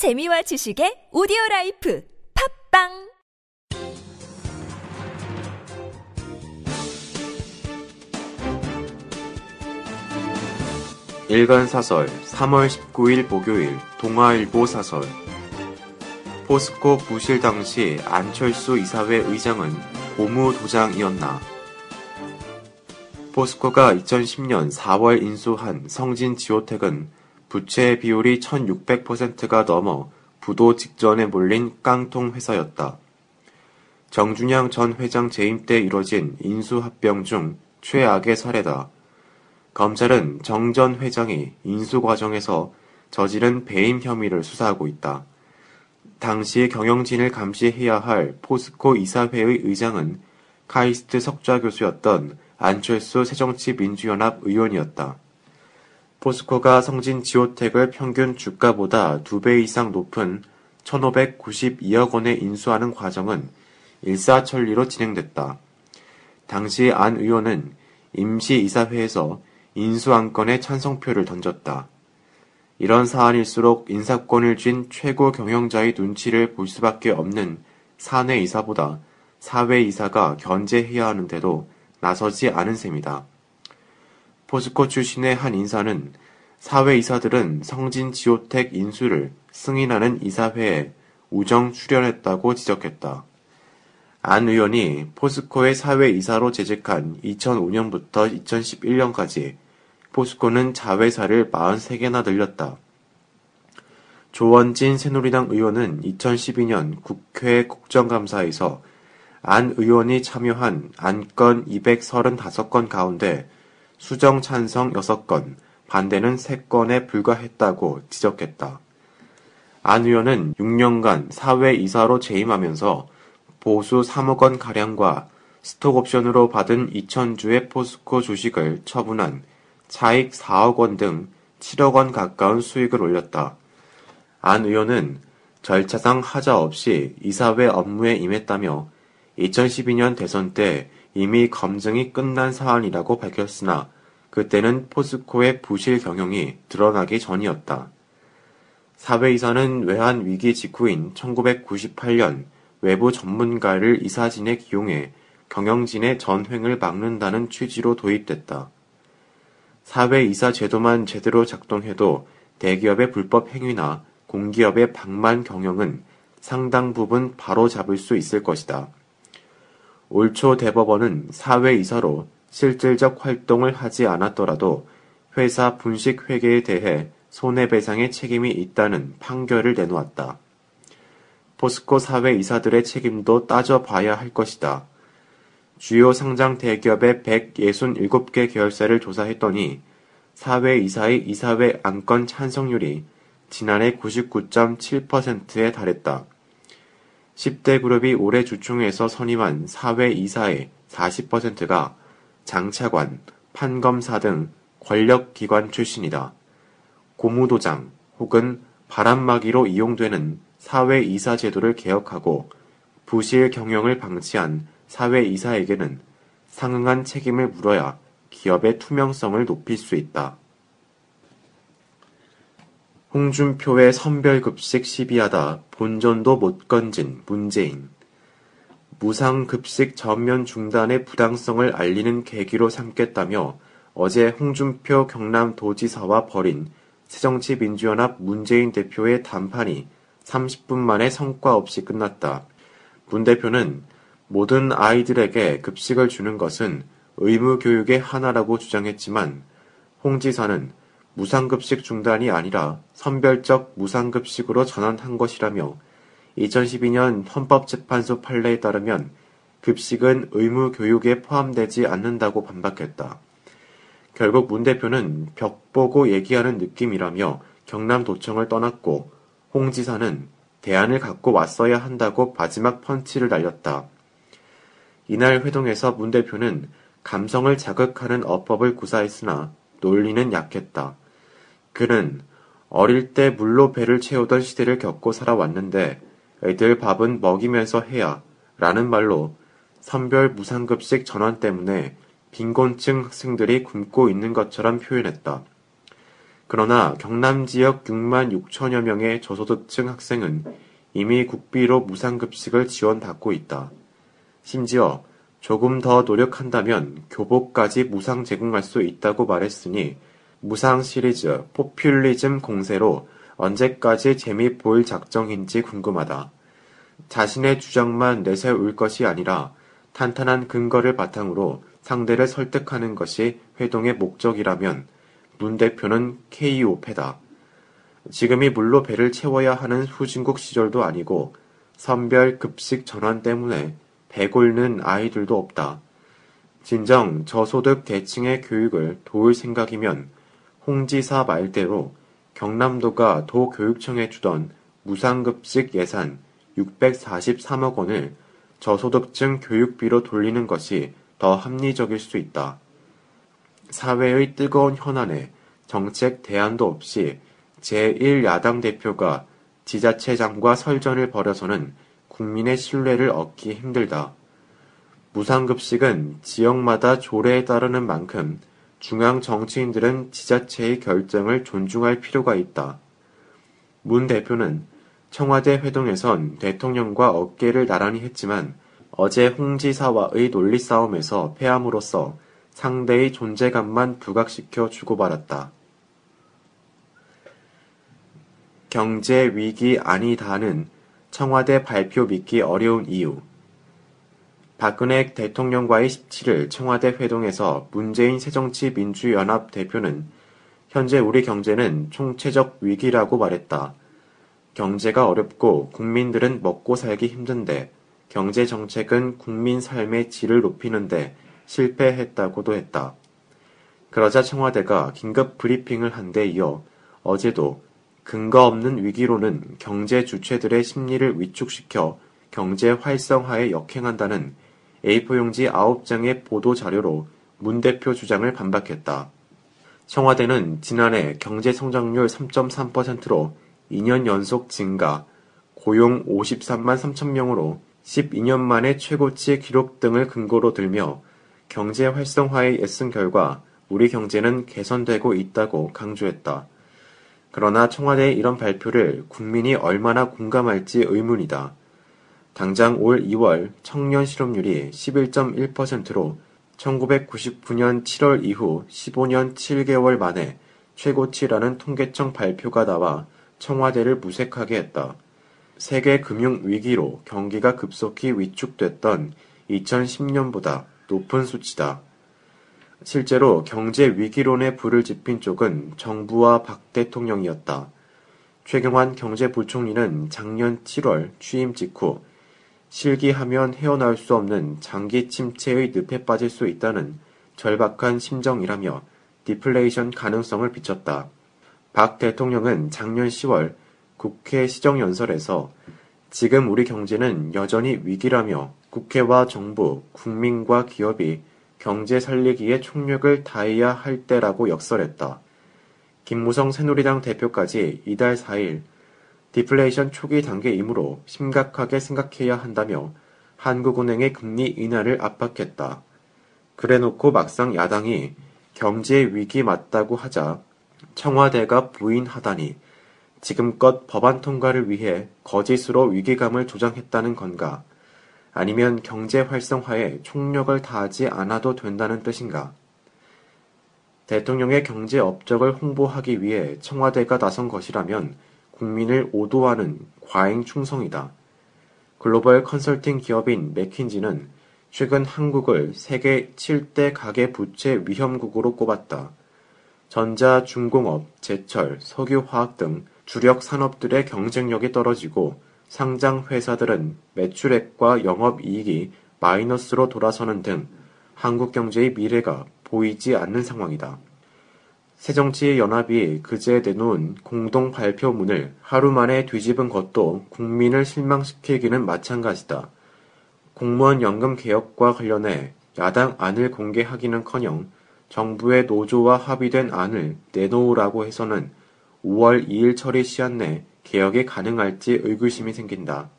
재미와 지식의 오디오 라이프 팟빵! 일간 사설 3월 19일 목요일 동아일보 사설. 포스코 부실 당시 안철수 이사회 의장은 고무도장이었나? 포스코가 2010년 4월 인수한 성진 지오텍은 부채 비율이 1600%가 넘어 부도 직전에 몰린 깡통 회사였다. 정준양 전 회장 재임 때 이뤄진 인수합병 중 최악의 사례다. 검찰은 정 전 회장이 인수 과정에서 저지른 배임 혐의를 수사하고 있다. 당시 경영진을 감시해야 할 포스코 이사회의 의장은 카이스트 석좌 교수였던 안철수 새정치민주연합 의원이었다. 포스코가 성진 지오텍을 평균 주가보다 두 배 이상 높은 1592억 원에 인수하는 과정은 일사천리로 진행됐다. 당시 안 의원은 임시이사회에서 인수안건에 찬성표를 던졌다. 이런 사안일수록 인사권을 쥔 최고 경영자의 눈치를 볼 수밖에 없는 사내 이사보다 사회 이사가 견제해야 하는데도 나서지 않은 셈이다. 포스코 출신의 한 인사는 사회 이사들은 성진 지오텍 인수를 승인하는 이사회에 우정 출연했다고 지적했다. 안 의원이 포스코의 사회 이사로 재직한 2005년부터 2011년까지 포스코는 자회사를 43개나 늘렸다. 조원진 새누리당 의원은 2012년 국회 국정감사에서 안 의원이 참여한 안건 235건 가운데 수정 찬성 6건, 반대는 3건에 불과했다고 지적했다. 안 의원은 6년간 사회이사로 재임하면서 보수 3억 원 가량과 스톡 옵션으로 받은 2천주의 포스코 주식을 처분한 차익 4억 원 등 7억 원 가까운 수익을 올렸다. 안 의원은 절차상 하자 없이 이사회 업무에 임했다며 2012년 대선 때 이미 검증이 끝난 사안이라고 밝혔으나 그때는 포스코의 부실 경영이 드러나기 전이었다. 사회이사는 외환 위기 직후인 1998년 외부 전문가를 이사진에 기용해 경영진의 전횡을 막는다는 취지로 도입됐다. 사회이사 제도만 제대로 작동해도 대기업의 불법 행위나 공기업의 방만 경영은 상당 부분 바로 잡을 수 있을 것이다. 올 초 대법원은 사회이사로 실질적 활동을 하지 않았더라도 회사 분식 회계에 대해 손해배상의 책임이 있다는 판결을 내놓았다. 포스코 사회 이사들의 책임도 따져봐야 할 것이다. 주요 상장 대기업의 167개 계열사를 조사했더니 사회 이사의 이사회 안건 찬성률이 지난해 99.7%에 달했다. 10대 그룹이 올해 주총에서 선임한 사회 이사의 40%가 장차관, 판검사 등 권력기관 출신이다. 고무도장 혹은 바람막이로 이용되는 사회이사 제도를 개혁하고 부실 경영을 방치한 사회이사에게는 상응한 책임을 물어야 기업의 투명성을 높일 수 있다. 홍준표의 선별급식 시비하다 본전도 못 건진 문재인. 무상급식 전면 중단의 부당성을 알리는 계기로 삼겠다며 어제 홍준표 경남도지사와 벌인 새정치민주연합 문재인 대표의談판이 30분 만에 성과 없이 끝났다. 문 대표는 모든 아이들에게 급식을 주는 것은 의무 교육의 하나라고 주장했지만 홍 지사는 무상급식 중단이 아니라 선별적 무상급식으로 전환한 것이라며 2012년 헌법재판소 판례에 따르면 급식은 의무 교육에 포함되지 않는다고 반박했다. 결국 문 대표는 벽 보고 얘기하는 느낌이라며 경남도청을 떠났고 홍 지사는 대안을 갖고 왔어야 한다고 마지막 펀치를 날렸다. 이날 회동에서 문 대표는 감성을 자극하는 어법을 구사했으나 논리는 약했다. 그는 어릴 때 물로 배를 채우던 시대를 겪고 살아왔는데 애들 밥은 먹이면서 해야 라는 말로 선별 무상급식 전환 때문에 빈곤층 학생들이 굶고 있는 것처럼 표현했다. 그러나 경남 지역 6만 6천여 명의 저소득층 학생은 이미 국비로 무상급식을 지원받고 있다. 심지어 조금 더 노력한다면 교복까지 무상 제공할 수 있다고 말했으니 무상 시리즈 포퓰리즘 공세로 언제까지 재미 보일 작정인지 궁금하다. 자신의 주장만 내세울 것이 아니라 탄탄한 근거를 바탕으로 상대를 설득하는 것이 회동의 목적이라면 문 대표는 KO 패다. 지금이 물로 배를 채워야 하는 후진국 시절도 아니고 선별 급식 전환 때문에 배골는 아이들도 없다. 진정 저소득 계층의 교육을 도울 생각이면 홍지사 말대로 경남도가 도교육청에 주던 무상급식 예산 643억 원을 저소득층 교육비로 돌리는 것이 더 합리적일 수 있다. 사회의 뜨거운 현안에 정책 대안도 없이 제1야당 대표가 지자체장과 설전을 벌여서는 국민의 신뢰를 얻기 힘들다. 무상급식은 지역마다 조례에 따르는 만큼 중앙 정치인들은 지자체의 결정을 존중할 필요가 있다. 문 대표는 청와대 회동에선 대통령과 어깨를 나란히 했지만 어제 홍 지사와의 논리 싸움에서 패함으로써 상대의 존재감만 부각시켜 주고받았다. 경제 위기 아니다는 청와대 발표 믿기 어려운 이유. 박근혜 대통령과의 17일 청와대 회동에서 문재인 새정치민주연합 대표는 현재 우리 경제는 총체적 위기라고 말했다. 경제가 어렵고 국민들은 먹고 살기 힘든데 경제 정책은 국민 삶의 질을 높이는데 실패했다고도 했다. 그러자 청와대가 긴급 브리핑을 한 데 이어 어제도 근거 없는 위기로는 경제 주체들의 심리를 위축시켜 경제 활성화에 역행한다는 A4용지 9장의 보도 자료로 문 대표 주장을 반박했다. 청와대는 지난해 경제 성장률 3.3%로 2년 연속 증가, 고용 53만 3천 명으로 12년 만에 최고치 기록 등을 근거로 들며 경제 활성화에 애쓴 결과 우리 경제는 개선되고 있다고 강조했다. 그러나 청와대의 이런 발표를 국민이 얼마나 공감할지 의문이다. 당장 올 2월 청년 실업률이 11.1%로 1999년 7월 이후 15년 7개월 만에 최고치라는 통계청 발표가 나와 청와대를 무색하게 했다. 세계 금융 위기로 경기가 급속히 위축됐던 2010년보다 높은 수치다. 실제로 경제 위기론에 불을 지핀 쪽은 정부와 박 대통령이었다. 최경환 경제부총리는 작년 7월 취임 직후 실기하면 헤어나올 수 없는 장기 침체의 늪에 빠질 수 있다는 절박한 심정이라며 디플레이션 가능성을 비쳤다. 박 대통령은 작년 10월 국회 시정연설에서 지금 우리 경제는 여전히 위기라며 국회와 정부, 국민과 기업이 경제 살리기에 총력을 다해야 할 때라고 역설했다. 김무성 새누리당 대표까지 이달 4일 디플레이션 초기 단계이므로 심각하게 생각해야 한다며 한국은행의 금리 인하를 압박했다. 그래놓고 막상 야당이 경제 위기 맞다고 하자 청와대가 부인하다니 지금껏 법안 통과를 위해 거짓으로 위기감을 조장했다는 건가? 아니면 경제 활성화에 총력을 다하지 않아도 된다는 뜻인가? 대통령의 경제 업적을 홍보하기 위해 청와대가 나선 것이라면 국민을 오도하는 과잉 충성이다. 글로벌 컨설팅 기업인 맥킨지는 최근 한국을 세계 7대 가계 부채 위험국으로 꼽았다. 전자, 중공업, 제철, 석유화학 등 주력 산업들의 경쟁력이 떨어지고 상장 회사들은 매출액과 영업이익이 마이너스로 돌아서는 등 한국 경제의 미래가 보이지 않는 상황이다. 새정치연합이 그제 내놓은 공동 발표문을 하루 만에 뒤집은 것도 국민을 실망시키기는 마찬가지다. 공무원 연금 개혁과 관련해 야당 안을 공개하기는커녕 정부의 노조와 합의된 안을 내놓으라고 해서는 5월 2일 처리 시한 내 개혁이 가능할지 의구심이 생긴다.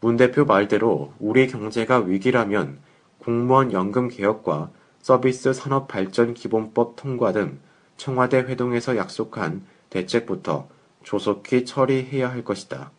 문 대표 말대로 우리 경제가 위기라면 공무원 연금 개혁과 서비스 산업 발전 기본법 통과 등 청와대 회동에서 약속한 대책부터 조속히 처리해야 할 것이다.